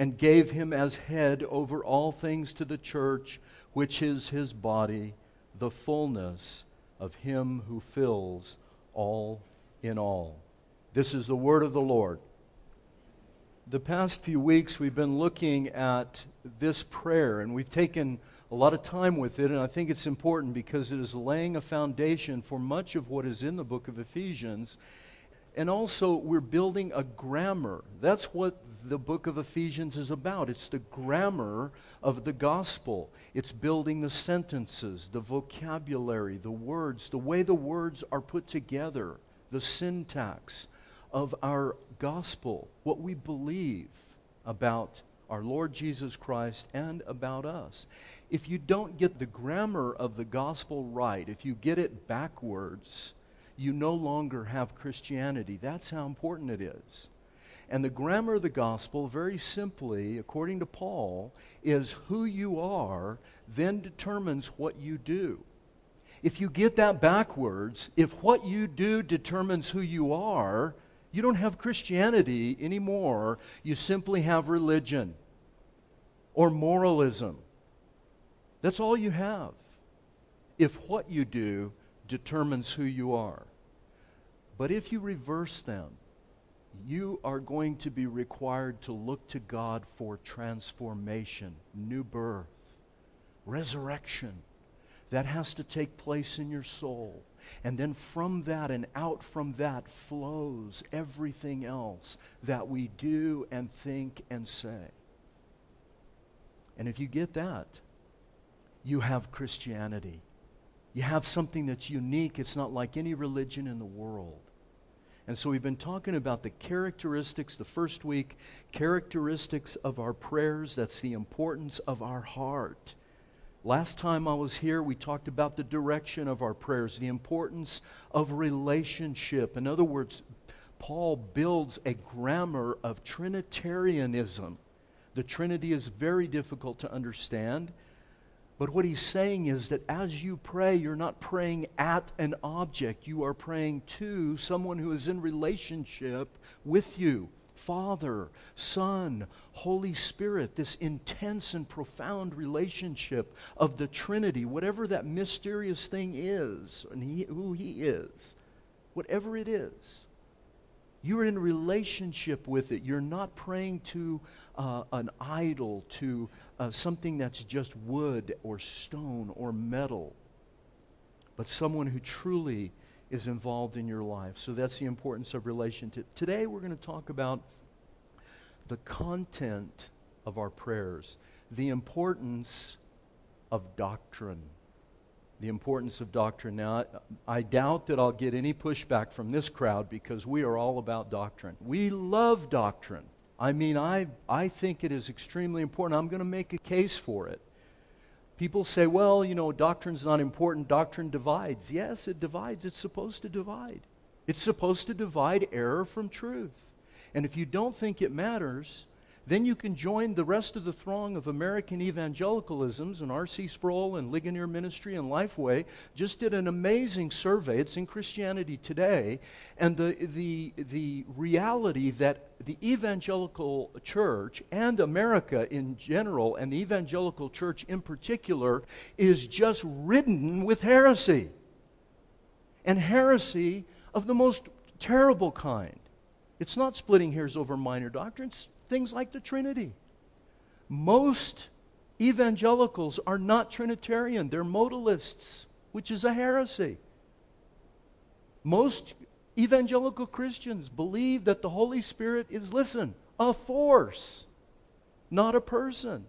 and gave him as head over all things to the church, which is his body, the fullness of him who fills all in all. This is the word of the Lord. The past few weeks, we've been looking at this prayer, and we've taken a lot of time with it, and I think it's important because it is laying a foundation for much of what is in the book of Ephesians. And also, we're building a grammar. That's what the book of Ephesians is about. It's the grammar of the gospel. It's building the sentences, the vocabulary, the words, the way the words are put together, the syntax of our gospel, what we believe about our Lord Jesus Christ and about us. If you don't get the grammar of the gospel right, if you get it backwards, you no longer have Christianity. That's how important it is. And the grammar of the gospel, very simply, according to Paul, is who you are then determines what you do. If you get that backwards, if what you do determines who you are, you don't have Christianity anymore. You simply have religion or moralism. That's all you have. If what you do determines who you are. But if you reverse them, you are going to be required to look to God for transformation, new birth, resurrection. That has to take place in your soul. And then from that and out from that flows everything else that we do and think and say. And if you get that, you have Christianity. You have something that's unique. It's not like any religion in the world. And so we've been talking about the characteristics, the first week, characteristics of our prayers. That's the importance of our heart. Last time I was here, we talked about the direction of our prayers, the importance of relationship. In other words, Paul builds a grammar of Trinitarianism. The Trinity is very difficult to understand. But what he's saying is that as you pray, you're not praying at an object. You are praying to someone who is in relationship with you. Father, Son, Holy Spirit, this intense and profound relationship of the Trinity, whatever that mysterious thing is, and he, who He is, whatever it is, you're in relationship with it. You're not praying to uh, an idol, to uh, something that's just wood or stone or metal, but someone who truly is involved in your life. So that's the importance of relationship. Today we're going to talk about the content of our prayers, the importance of doctrine. The importance of doctrine. Now, I, I doubt that I'll get any pushback from this crowd because we are all about doctrine. We love doctrine. I mean, I, I think it is extremely important. I'm going to make a case for it. People say, well, you know, doctrine's not important. Doctrine divides. Yes, it divides. It's supposed to divide. It's supposed to divide error from truth. And if you don't think it matters, then you can join the rest of the throng of American evangelicalisms, and R.C. Sproul and Ligonier Ministry and Lifeway just did an amazing survey. It's in Christianity Today. And the, the, the reality that the evangelical church and America in general, and the evangelical church in particular, is just ridden with heresy. And heresy of the most terrible kind. It's not splitting hairs over minor doctrines things like the Trinity. Most Evangelicals are not Trinitarian, they're modalists, which is a heresy. Most evangelical Christians believe that the Holy Spirit is, listen, a force, not a person.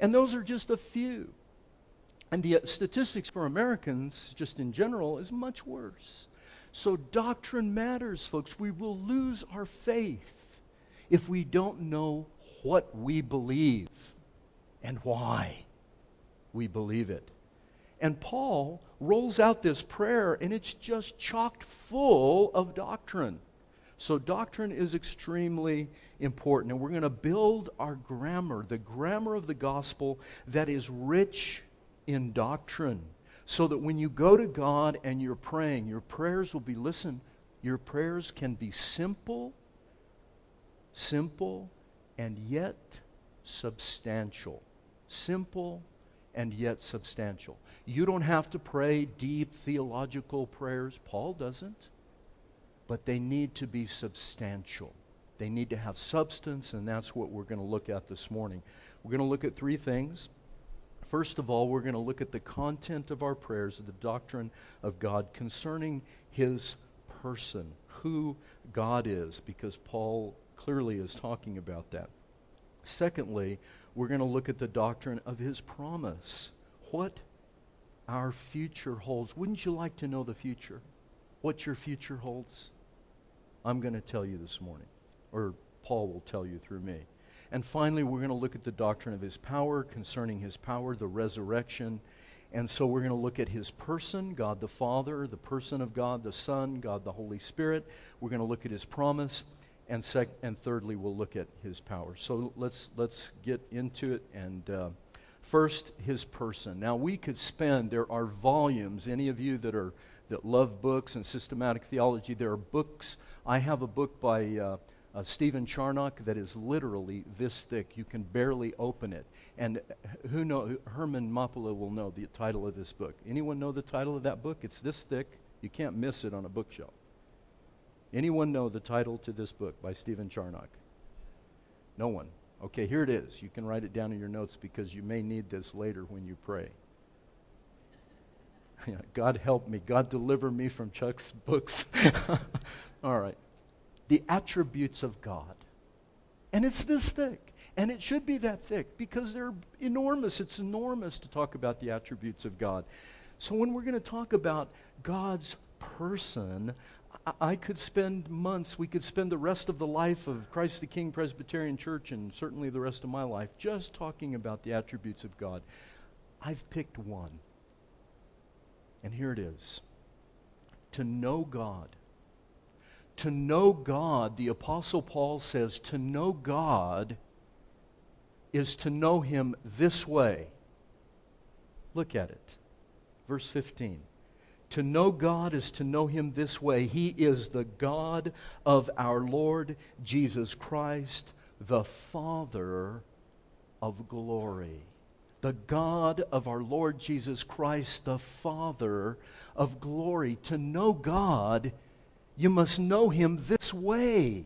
And those are just a few. And the statistics for Americans, just in general, is much worse. So doctrine matters, folks. We will lose our faith if we don't know what we believe and why we believe it. And Paul rolls out this prayer, and it's just chocked full of doctrine. So, doctrine is extremely important. And we're going to build our grammar, the grammar of the gospel that is rich in doctrine, so that when you go to God and you're praying, your prayers will be listen, your prayers can be simple, simple, and yet substantial. Simple and yet substantial. You don't have to pray deep theological prayers. Paul doesn't. But they need to be substantial. They need to have substance, and that's what we're going to look at this morning. We're going to look at three things. First of all, we're going to look at the content of our prayers, the doctrine of God concerning His person, who God is, because Paul clearly is talking about that. Secondly, we're going to look at the doctrine of His promise. What our future holds. Wouldn't you like to know the future? What your future holds? I'm going to tell you this morning, or Paul will tell you through me. And finally, we're going to look at the doctrine of his power, concerning his power, the resurrection. And so we're going to look at his person, God the Father, the person of God the Son, God the Holy Spirit. We're going to look at his promise. And, sec- and thirdly, we'll look at his power. So let's, let's get into it and. Uh, First, his person. Now, we could spend, there are volumes, any of you that are that love books and systematic theology, there are books. I have a book by uh, uh, Stephen Charnock that is literally this thick. You can barely open it. And who know, Herman Mapula will know the title of this book. Anyone know the title of that book? It's this thick. You can't miss it on a bookshelf. Anyone know the title to this book by Stephen Charnock? No one. Okay, here it is. You can write it down in your notes because you may need this later when you pray. God help me. God deliver me from Chuck's books. All right. The attributes of God. And it's this thick. And it should be that thick because they're enormous. It's enormous to talk about the attributes of God. So when we're going to talk about God's person, I could spend months, we could spend the rest of the life of Christ the King Presbyterian Church and certainly the rest of my life just talking about the attributes of God. I've picked one. And here it is to know God. To know God, the Apostle Paul says, to know God is to know Him this way. Look at it. Verse 15. To know God is to know Him this way He is the God of our Lord Jesus Christ, the Father of glory. The God of our Lord Jesus Christ, the Father of glory. To know God, you must know Him this way.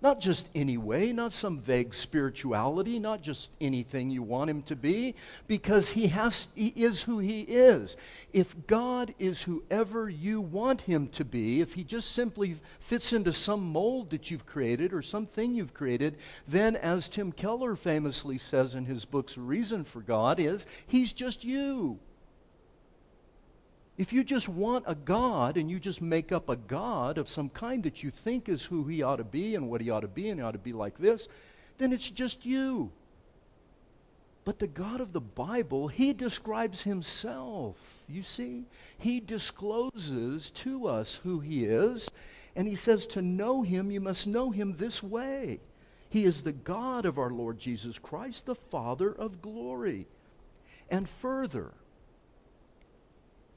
Not just any way, not some vague spirituality, not just anything you want him to be, because he, has, he is who he is. If God is whoever you want him to be, if he just simply fits into some mold that you've created or something you've created, then, as Tim Keller famously says in his books, Reason for God is, he's just you. If you just want a God and you just make up a God of some kind that you think is who he ought to be and what he ought to be and he ought to be like this, then it's just you. But the God of the Bible, he describes himself. You see? He discloses to us who he is, and he says to know him, you must know him this way. He is the God of our Lord Jesus Christ, the Father of glory. And further,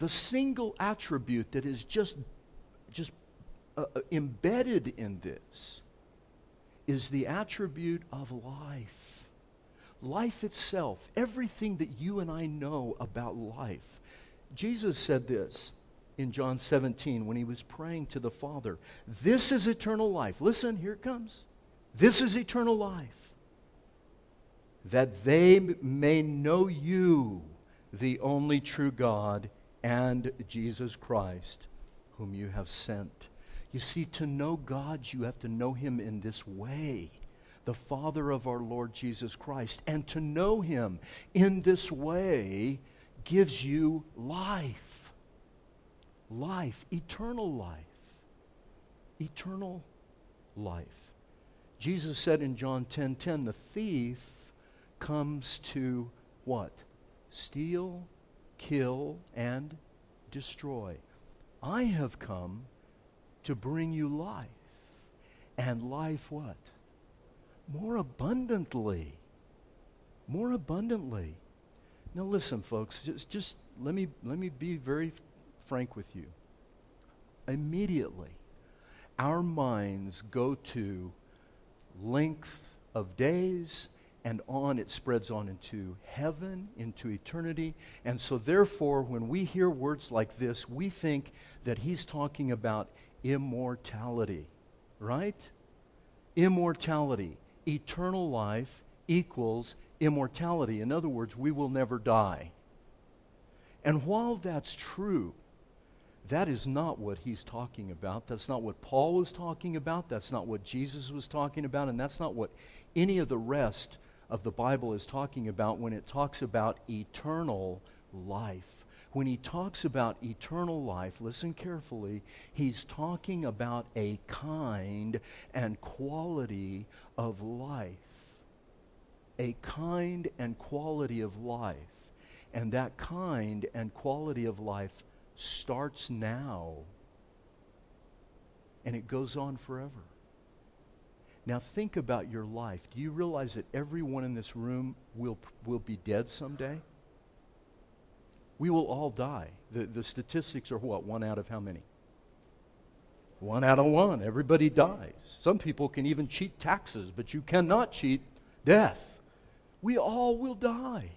the single attribute that is just, just uh, uh, embedded in this is the attribute of life. Life itself, everything that you and I know about life. Jesus said this in John 17 when he was praying to the Father This is eternal life. Listen, here it comes. This is eternal life. that they may know you, the only true God, and Jesus Christ, whom you have sent. You see, to know God, you have to know him in this way the Father of our Lord Jesus Christ. And to know him in this way gives you life. Life, eternal life. Eternal life. Jesus said in John 10:10, 10, 10, the thief comes to what? Steal, kill, and destroy. I have come to bring you life. And life what? More abundantly. More abundantly. Now listen, folks, just, just let me let me be very frank with you. Immediately, our minds go to length of days and on it spreads on into heaven, into eternity. And so, therefore, when we hear words like this, we think that he's talking about immortality, right? Immortality. Eternal life equals immortality. In other words, we will never die. And while that's true, that is not what he's talking about. That's not what Paul was talking about. That's not what Jesus was talking about. And that's not what any of the rest of the Bible is talking about when it talks about eternal life. When he talks about eternal life, listen carefully, he's talking about a kind and quality of life. A kind and quality of life. And that kind and quality of life starts now and it goes on forever. Now think about your life. Do you realize that everyone in this room will, will be dead someday? We will all die. The, the statistics are what? One out of how many? One out of one. Everybody dies. Some people can even cheat taxes, but you cannot cheat death. We all will die.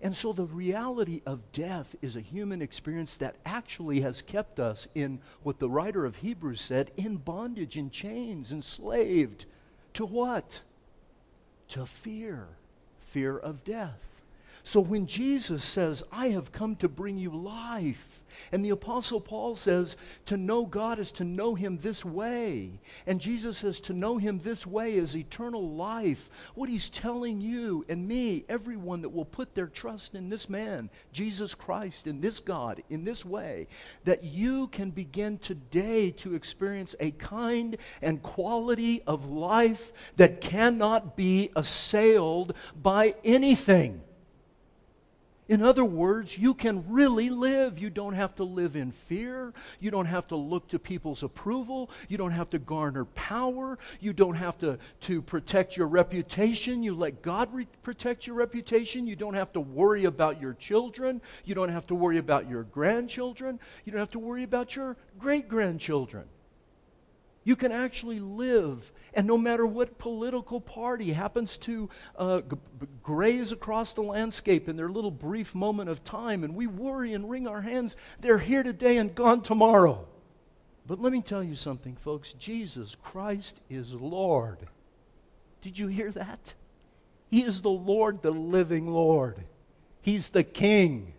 And so the reality of death is a human experience that actually has kept us in what the writer of Hebrews said in bondage, in chains, enslaved. To what? To fear. Fear of death. So when Jesus says, I have come to bring you life, and the Apostle Paul says, to know God is to know Him this way. And Jesus says, to know Him this way is eternal life. What He's telling you and me, everyone that will put their trust in this man, Jesus Christ, in this God, in this way, that you can begin today to experience a kind and quality of life that cannot be assailed by anything. In other words, you can really live. You don't have to live in fear. You don't have to look to people's approval. You don't have to garner power. You don't have to, to protect your reputation. You let God re- protect your reputation. You don't have to worry about your children. You don't have to worry about your grandchildren. You don't have to worry about your great grandchildren. You can actually live, and no matter what political party happens to uh, g- graze across the landscape in their little brief moment of time, and we worry and wring our hands, they're here today and gone tomorrow. But let me tell you something, folks Jesus Christ is Lord. Did you hear that? He is the Lord, the living Lord. He's the King.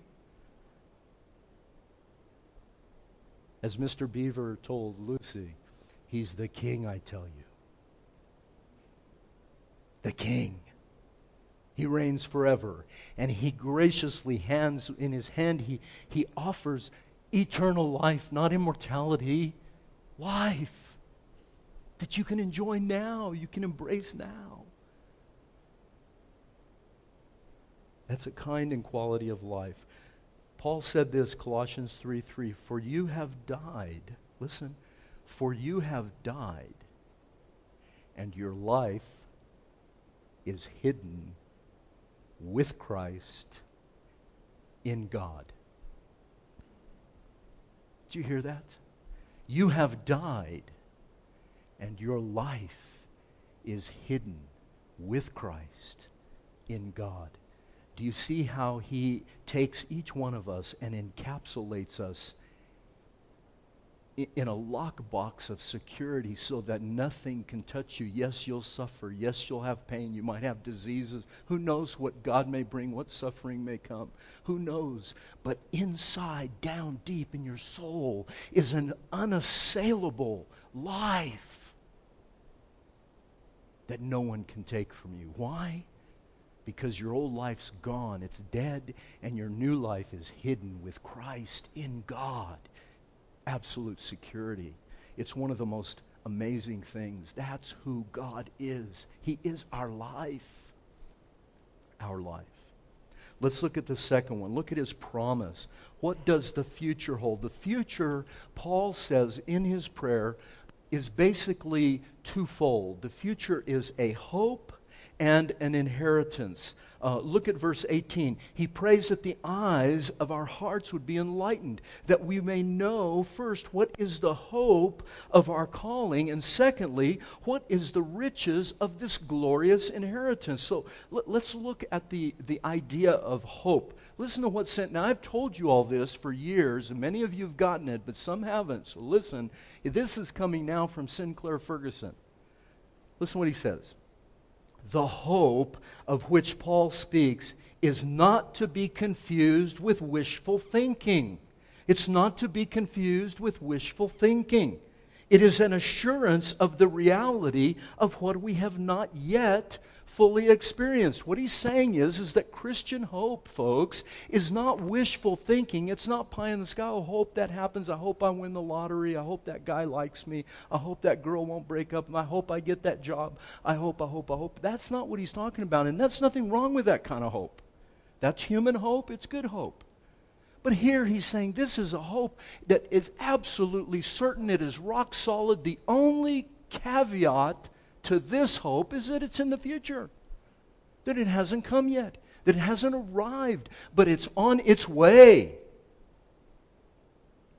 As Mr. Beaver told Lucy, He's the king, I tell you. The king. He reigns forever. And he graciously hands in his hand, he, he offers eternal life, not immortality, life that you can enjoy now, you can embrace now. That's a kind and quality of life. Paul said this, Colossians 3 3, for you have died. Listen for you have died, and your life is hidden with Christ in God. Did you hear that? You have died, and your life is hidden with Christ in God. Do you see how he takes each one of us and encapsulates us in a lockbox of security so that nothing can touch you. Yes, you'll suffer. Yes, you'll have pain. You might have diseases. Who knows what God may bring, what suffering may come? Who knows? But inside, down deep in your soul, is an unassailable life that no one can take from you. Why? Because your old life's gone, it's dead, and your new life is hidden with Christ in God absolute security. It's one of the most amazing things. That's who God is. He is our life. Our life. Let's look at the second one. Look at his promise. What does the future hold? The future, Paul says in his prayer, is basically twofold. The future is a hope and an inheritance. Uh, look at verse 18. He prays that the eyes of our hearts would be enlightened, that we may know first what is the hope of our calling, and secondly, what is the riches of this glorious inheritance. So let, us look at the, the idea of hope. Listen to what's sent. Now, I've told you all this for years, and many of you have gotten it, but some haven't. So listen. This is coming now from Sinclair Ferguson. Listen what he says the hope of which Paul speaks is not to be confused with wishful thinking. It's not to be confused with wishful thinking. It is an assurance of the reality of what we have not yet fully experienced. What he's saying is, is that Christian hope, folks, is not wishful thinking. It's not pie in the sky. I hope that happens. I hope I win the lottery. I hope that guy likes me. I hope that girl won't break up. I hope I get that job. I hope, I hope, I hope. That's not what he's talking about. And that's nothing wrong with that kind of hope. That's human hope. It's good hope. But here he's saying this is a hope that is absolutely certain. It is rock solid. The only caveat to this hope is that it's in the future, that it hasn't come yet, that it hasn't arrived, but it's on its way.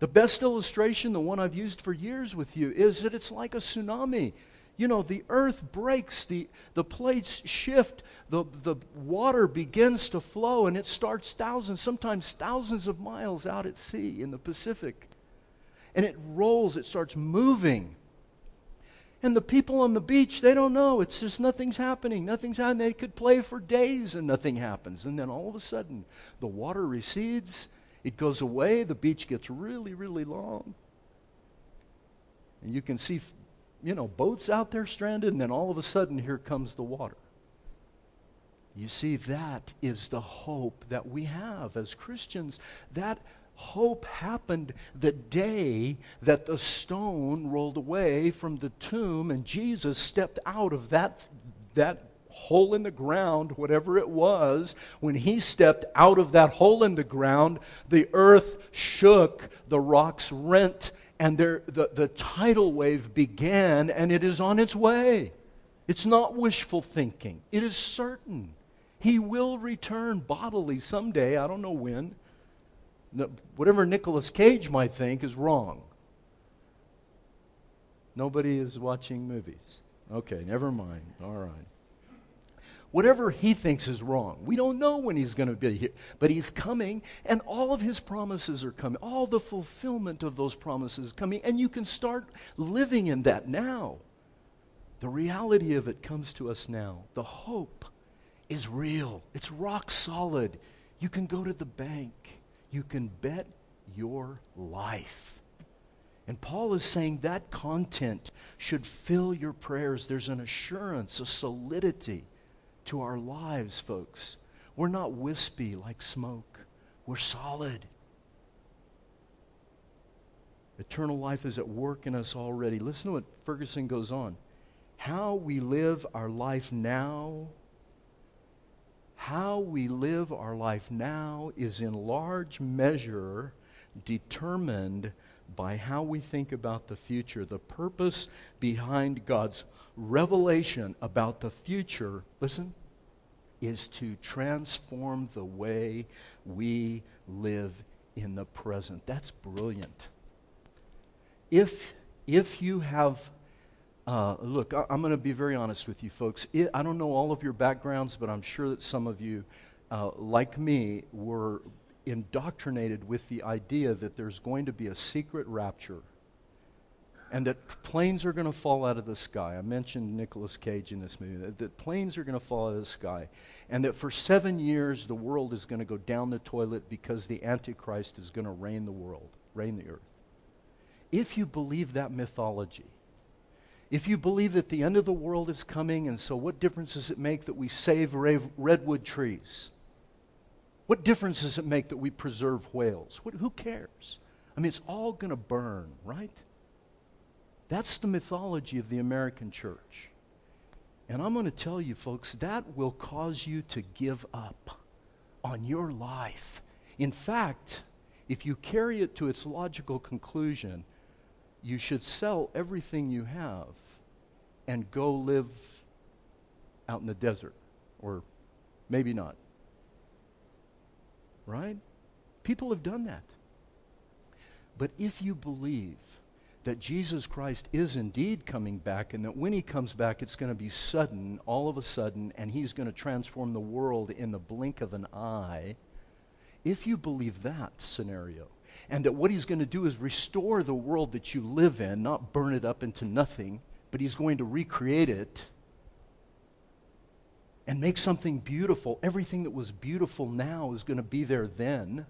The best illustration, the one I've used for years with you, is that it's like a tsunami. You know, the earth breaks, the, the plates shift, the, the water begins to flow, and it starts thousands, sometimes thousands of miles out at sea in the Pacific. And it rolls, it starts moving. And the people on the beach, they don't know. It's just nothing's happening. Nothing's happening. They could play for days and nothing happens. And then all of a sudden, the water recedes, it goes away, the beach gets really, really long. And you can see, you know, boats out there stranded, and then all of a sudden, here comes the water. You see, that is the hope that we have as Christians. That hope happened the day that the stone rolled away from the tomb and Jesus stepped out of that, that hole in the ground, whatever it was, when he stepped out of that hole in the ground, the earth shook, the rocks rent, and there, the, the tidal wave began, and it is on its way. It's not wishful thinking, it is certain. He will return bodily someday, I don't know when whatever Nicolas Cage might think is wrong. Nobody is watching movies. Okay, never mind. All right. Whatever he thinks is wrong. We don't know when he's going to be here, but he's coming, and all of his promises are coming. All the fulfillment of those promises coming, and you can start living in that now. The reality of it comes to us now. The hope is real, it's rock solid. You can go to the bank you can bet your life. And Paul is saying that content should fill your prayers. There's an assurance, a solidity to our lives, folks. We're not wispy like smoke, we're solid. Eternal life is at work in us already. Listen to what Ferguson goes on. How we live our life now how we live our life now is in large measure determined by how we think about the future. The purpose behind God's revelation about the future, listen, is to transform the way we live in the present. That's brilliant. If, if you have uh, look, I, am going to be very honest with you, folks. It, I don't know all of your backgrounds, but I'm sure that some of you, uh, like me, were indoctrinated with the idea that there's going to be a secret rapture and that planes are going to fall out of the sky. I mentioned Nicolas Cage in this movie. That, that planes are going to fall out of the sky. And that for seven years, the world is going to go down the toilet because the Antichrist is going to reign the world, reign the earth. If you believe that mythology, if you believe that the end of the world is coming, and so what difference does it make that we save redwood trees? What difference does it make that we preserve whales? What, who cares? I mean, it's all going to burn, right? That's the mythology of the American church. And I'm going to tell you, folks, that will cause you to give up on your life. In fact, if you carry it to its logical conclusion, you should sell everything you have and go live out in the desert. Or maybe not. Right? People have done that. But if you believe that Jesus Christ is indeed coming back and that when he comes back, it's going to be sudden, all of a sudden, and he's going to transform the world in the blink of an eye, if you believe that scenario, and that what he's going to do is restore the world that you live in, not burn it up into nothing, but he's going to recreate it and make something beautiful. Everything that was beautiful now is going to be there then,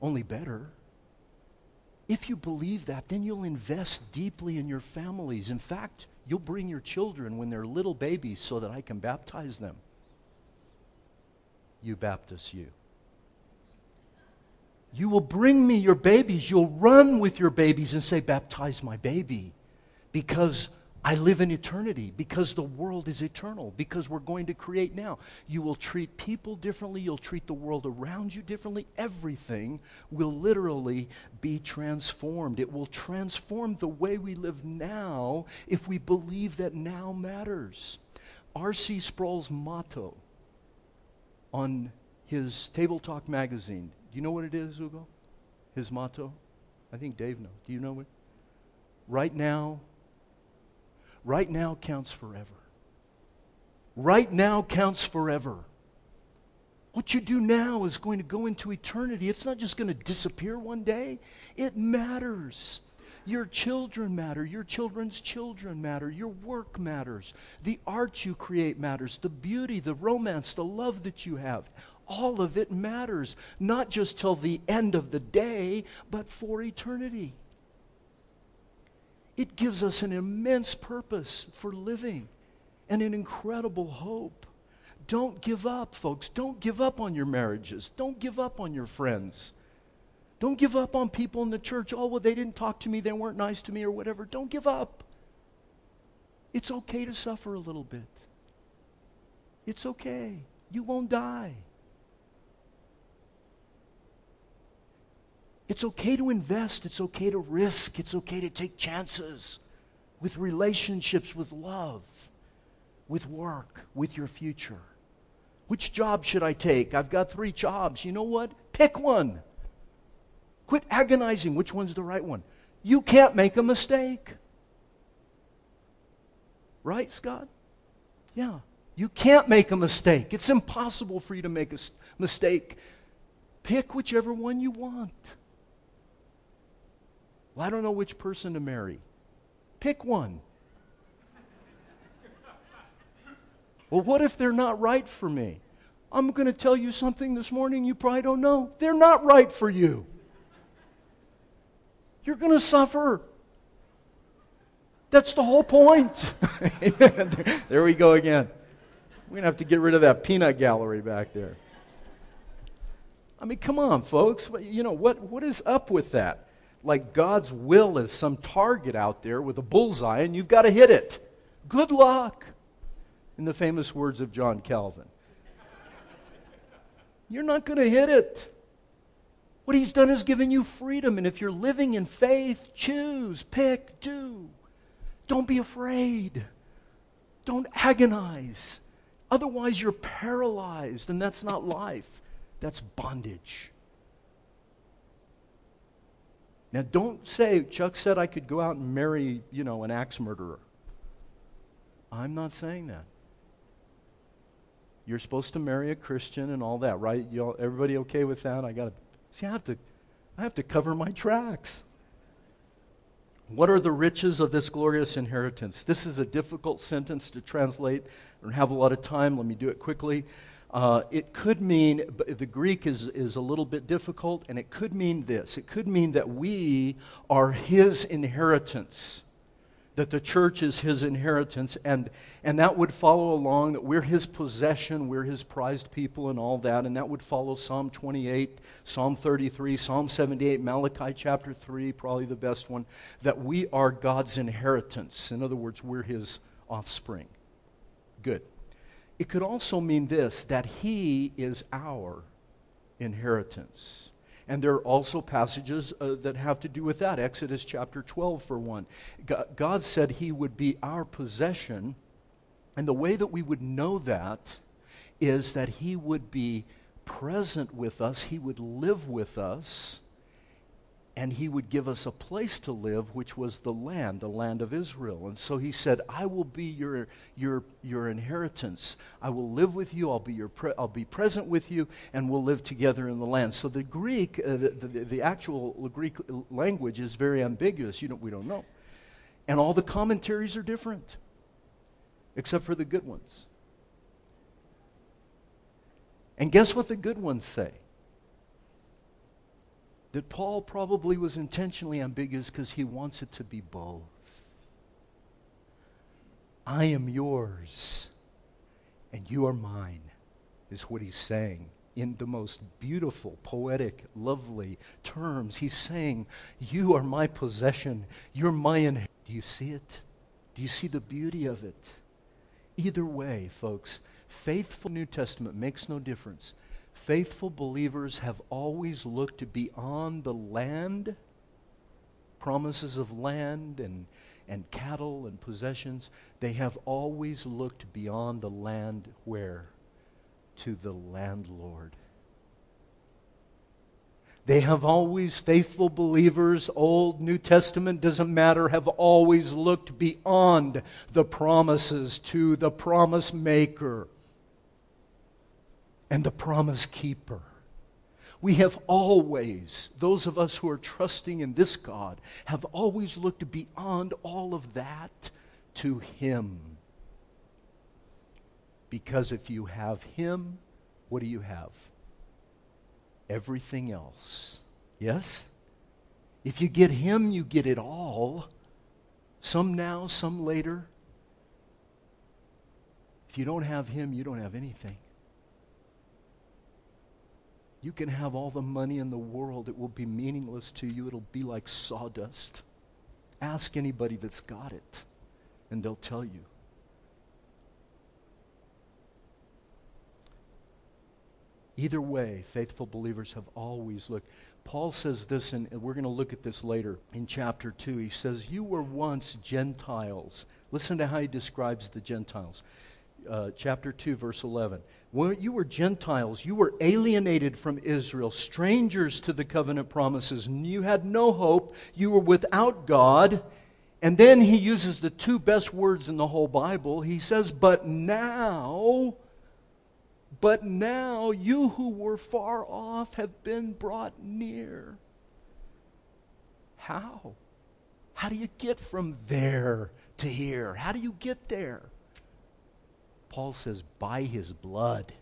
only better. If you believe that, then you'll invest deeply in your families. In fact, you'll bring your children when they're little babies so that I can baptize them. You Baptists, you. You will bring me your babies. You'll run with your babies and say, Baptize my baby. Because I live in eternity because the world is eternal, because we're going to create now. You will treat people differently, you'll treat the world around you differently. Everything will literally be transformed. It will transform the way we live now if we believe that now matters. R.C. Sproul's motto on his Table Talk magazine, do you know what it is, Hugo? His motto? I think Dave knows. Do you know it? Right now, Right now counts forever. Right now counts forever. What you do now is going to go into eternity. It's not just going to disappear one day, it matters. Your children matter. Your children's children matter. Your work matters. The art you create matters. The beauty, the romance, the love that you have. All of it matters. Not just till the end of the day, but for eternity. It gives us an immense purpose for living and an incredible hope. Don't give up, folks. Don't give up on your marriages. Don't give up on your friends. Don't give up on people in the church. Oh, well, they didn't talk to me, they weren't nice to me, or whatever. Don't give up. It's okay to suffer a little bit. It's okay. You won't die. It's okay to invest, it's okay to risk, it's okay to take chances with relationships, with love, with work, with your future. Which job should I take? I've got three jobs. You know what? Pick one. Quit agonizing which one's the right one. You can't make a mistake. Right, Scott? Yeah. You can't make a mistake. It's impossible for you to make a mistake. Pick whichever one you want. Well, I don't know which person to marry. Pick one. well, what if they're not right for me? I'm going to tell you something this morning you probably don't know. They're not right for you. You're going to suffer. That's the whole point. there we go again. We're going to have to get rid of that peanut gallery back there. I mean, come on, folks. You know, what, what is up with that? Like God's will is some target out there with a bullseye and you've got to hit it. Good luck, in the famous words of John Calvin. You're not going to hit it. What he's done is given you freedom. And if you're living in faith, choose, pick, do. Don't be afraid. Don't agonize. Otherwise, you're paralyzed, and that's not life, that's bondage. Now, don't say, Chuck said I could go out and marry, you know, an axe murderer. I'm not saying that. You're supposed to marry a Christian and all that, right? You all, everybody okay with that? I got to see. I have to, I have to cover my tracks. What are the riches of this glorious inheritance? This is a difficult sentence to translate. I don't have a lot of time. Let me do it quickly. Uh, it could mean, the Greek is, is a little bit difficult, and it could mean this. It could mean that we are his inheritance that the church is his inheritance, and, and that would follow along that we're his possession, we're his prized people, and all that, and that would follow Psalm 28, Psalm 33, Psalm 78, Malachi chapter 3, probably the best one, that we are God's inheritance. In other words, we're his offspring. Good. It could also mean this that he is our inheritance. And there are also passages uh, that have to do with that. Exodus chapter 12, for one. God said He would be our possession. And the way that we would know that is that He would be present with us, He would live with us and he would give us a place to live, which was the land, the land of Israel. And so he said, I will be your, your, your inheritance. I will live with you. I'll be, your pre- I'll be present with you, and we'll live together in the land. So the Greek, uh, the, the, the, actual Greek language is very ambiguous. You don't, we don't know. And all the commentaries are different, except for the good ones. And guess what the good ones say? That Paul probably was intentionally ambiguous because he wants it to be both. I am yours and you are mine, is what he's saying in the most beautiful, poetic, lovely terms. He's saying, You are my possession. You're my inheritance. Do you see it? Do you see the beauty of it? Either way, folks, faithful New Testament makes no difference faithful believers have always looked beyond the land, promises of land and, and cattle and possessions. They have always looked beyond the land where? To the landlord. They have always, faithful believers, Old, New Testament, doesn't matter, have always looked beyond the promises to the promise maker and the promise keeper. We have always, those of us who are trusting in this God, have always looked beyond all of that to Him. Because if you have Him, what do you have? Everything else. Yes? If you get Him, you get it all. Some now, some later. If you don't have Him, you don't have anything. You can have all the money in the world, it will be meaningless to you. It'll be like sawdust. Ask anybody that's got it, and they'll tell you. Either way, faithful believers have always looked. Paul says this, and we're going to look at this later in chapter 2. He says, You were once Gentiles. Listen to how he describes the Gentiles. Uh, chapter 2, verse 11. You were Gentiles, you were alienated from Israel, strangers to the covenant promises, and you had no hope. You were without God. And then he uses the two best words in the whole Bible. He says, But now, but now you who were far off have been brought near. How? How do you get from there to here? How do you get there? Paul says, by his blood.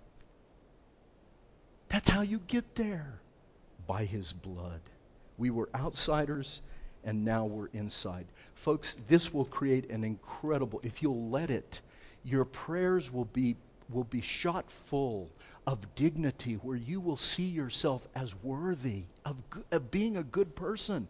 That's how you get there. By his blood. We were outsiders, and now we're inside. Folks, this will create an incredible, if you'll let it, your prayers will be, will be shot full of dignity where you will see yourself as worthy of, of being a good person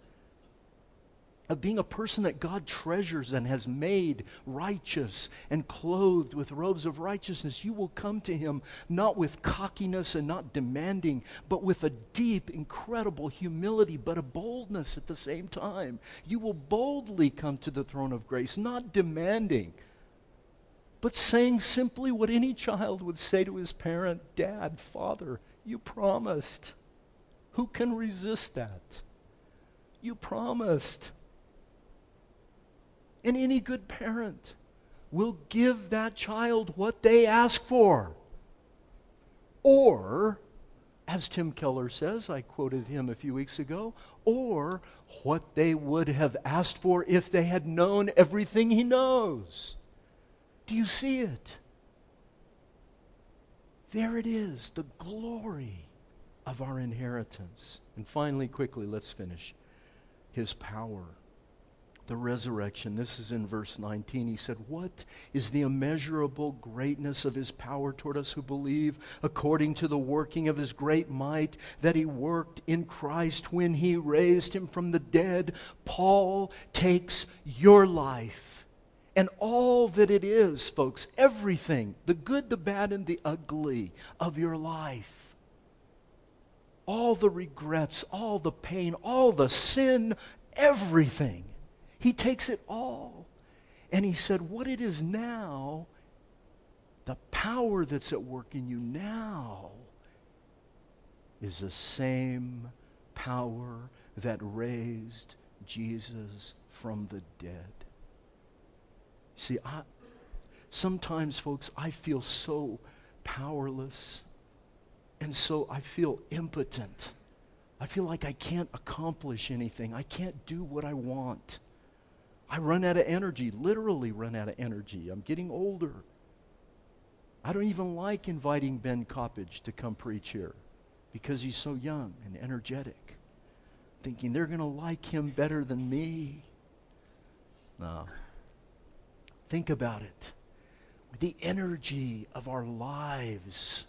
of being a person that God treasures and has made righteous and clothed with robes of righteousness, you will come to Him not with cockiness and not demanding, but with a deep, incredible humility, but a boldness at the same time. You will boldly come to the throne of grace, not demanding, but saying simply what any child would say to his parent Dad, Father, you promised. Who can resist that? You promised. And any good parent will give that child what they ask for. Or as Tim Keller says, I quoted him a few weeks ago, or what they would have asked for if they had known everything he knows. Do you see it? There it is, the glory of our inheritance. And finally, quickly, let's finish. His power the resurrection. This is in verse 19. He said, What is the immeasurable greatness of his power toward us who believe, according to the working of his great might that he worked in Christ when he raised him from the dead? Paul takes your life and all that it is, folks, everything, the good, the bad, and the ugly of your life all the regrets, all the pain, all the sin, everything. He takes it all. And he said, What it is now, the power that's at work in you now, is the same power that raised Jesus from the dead. See, I, sometimes, folks, I feel so powerless. And so I feel impotent. I feel like I can't accomplish anything. I can't do what I want. I run out of energy, literally run out of energy. I'm getting older. I don't even like inviting Ben Coppage to come preach here because he's so young and energetic, thinking they're going to like him better than me. No. Think about it. The energy of our lives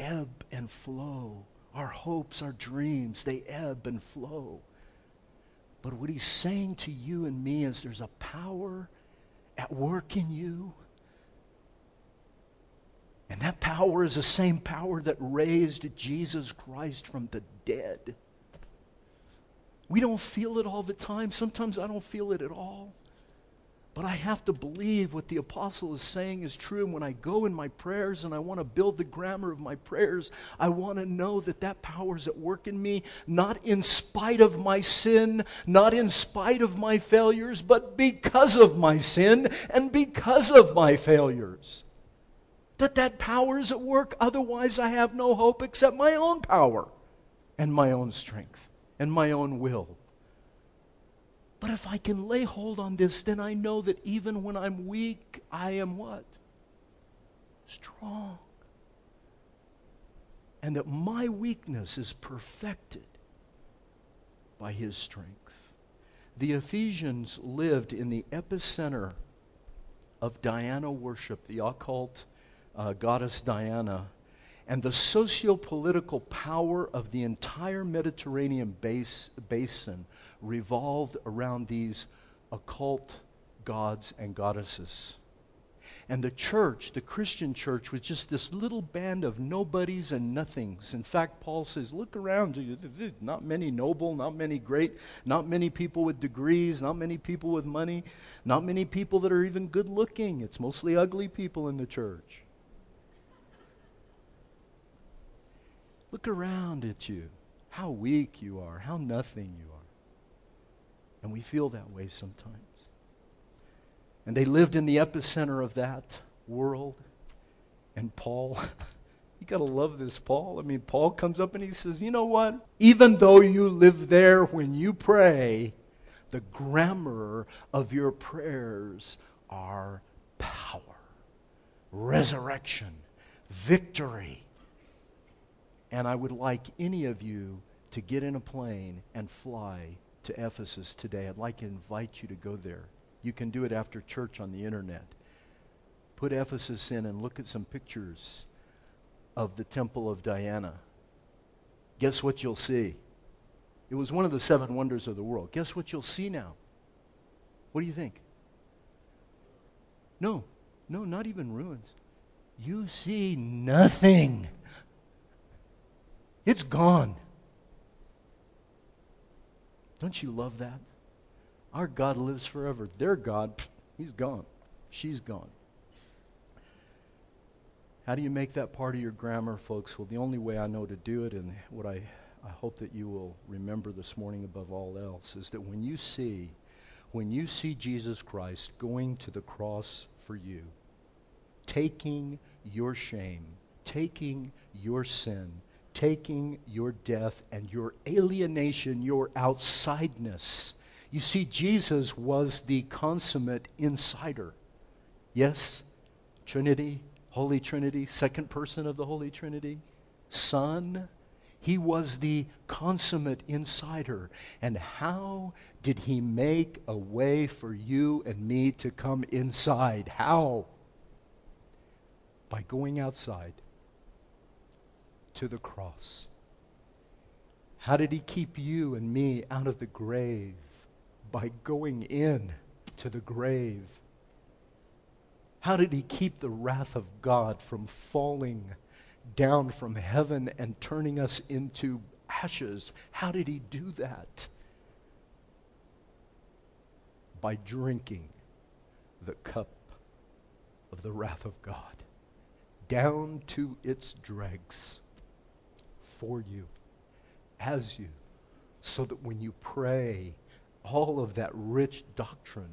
ebb and flow. Our hopes, our dreams, they ebb and flow. But what he's saying to you and me is there's a power at work in you. And that power is the same power that raised Jesus Christ from the dead. We don't feel it all the time. Sometimes I don't feel it at all. But I have to believe what the apostle is saying is true. And when I go in my prayers and I want to build the grammar of my prayers, I want to know that that power is at work in me, not in spite of my sin, not in spite of my failures, but because of my sin and because of my failures. That that power is at work. Otherwise, I have no hope except my own power and my own strength and my own will. But if I can lay hold on this, then I know that even when I'm weak, I am what? Strong. And that my weakness is perfected by his strength. The Ephesians lived in the epicenter of Diana worship, the occult uh, goddess Diana, and the socio political power of the entire Mediterranean base, basin revolved around these occult gods and goddesses. And the church, the Christian church, was just this little band of nobodies and nothings. In fact, Paul says, Look around. you. Not many noble, not many great, not many people with degrees, not many people with money, not many people that are even good looking. It's mostly ugly people in the church. Look around at you. How weak you are, how nothing you are. And we feel that way sometimes. And they lived in the epicenter of that world. And Paul, you got to love this, Paul. I mean, Paul comes up and he says, You know what? Even though you live there when you pray, the grammar of your prayers are power, resurrection, victory. And I would like any of you to get in a plane and fly to Ephesus today, I'd like to invite you to go there. You can do it after church on the internet. Put Ephesus in and look at some pictures of the Temple of Diana. Guess what you'll see? It was one of the seven wonders of the world. Guess what you'll see now? What do you think? No, no, not even ruins. You see nothing. It's gone. Don't you love that? Our God lives forever. Their God, he's gone. She's gone. How do you make that part of your grammar, folks? Well, the only way I know to do it, and what I, I hope that you will remember this morning above all else, is that when you see, when you see Jesus Christ going to the cross for you, taking your shame, taking your sin, taking your death and your alienation, your outsideness. You see, Jesus was the consummate insider. Yes, Trinity, Holy Trinity, second person of the Holy Trinity, Son. He was the consummate insider. And how did he make a way for you and me to come inside? How? By going outside to the cross. How did he keep you and me out of the grave? By going in to the grave. How did he keep the wrath of God from falling down from heaven and turning us into ashes? How did he do that? By drinking the cup of the wrath of God down to its dregs for you, as you, so that when you pray, all of that rich doctrine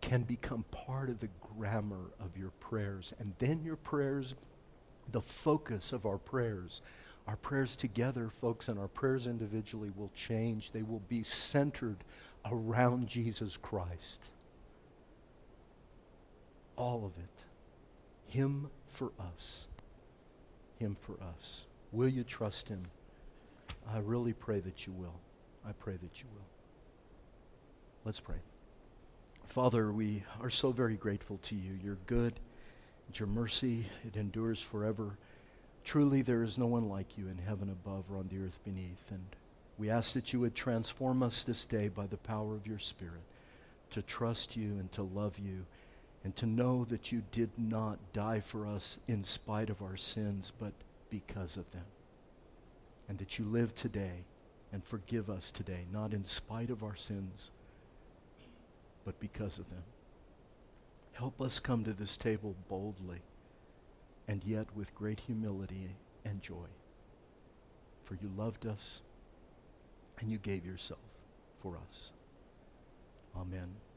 can become part of the grammar of your prayers. And then your prayers, the focus of our prayers, our prayers together, folks, and our prayers individually will change. They will be centered around Jesus Christ. All of it. Him for us. Him for us. Will you trust Him? I really pray that you will. I pray that you will. Let's pray. Father, we are so very grateful to you. You're good. Your mercy. It endures forever. Truly, there is no one like you in heaven above or on the earth beneath. And we ask that you would transform us this day by the power of your Spirit to trust you and to love you and to know that you did not die for us in spite of our sins, but because of them. And that you live today and forgive us today, not in spite of our sins, but because of them. Help us come to this table boldly and yet with great humility and joy. For you loved us and you gave yourself for us. Amen.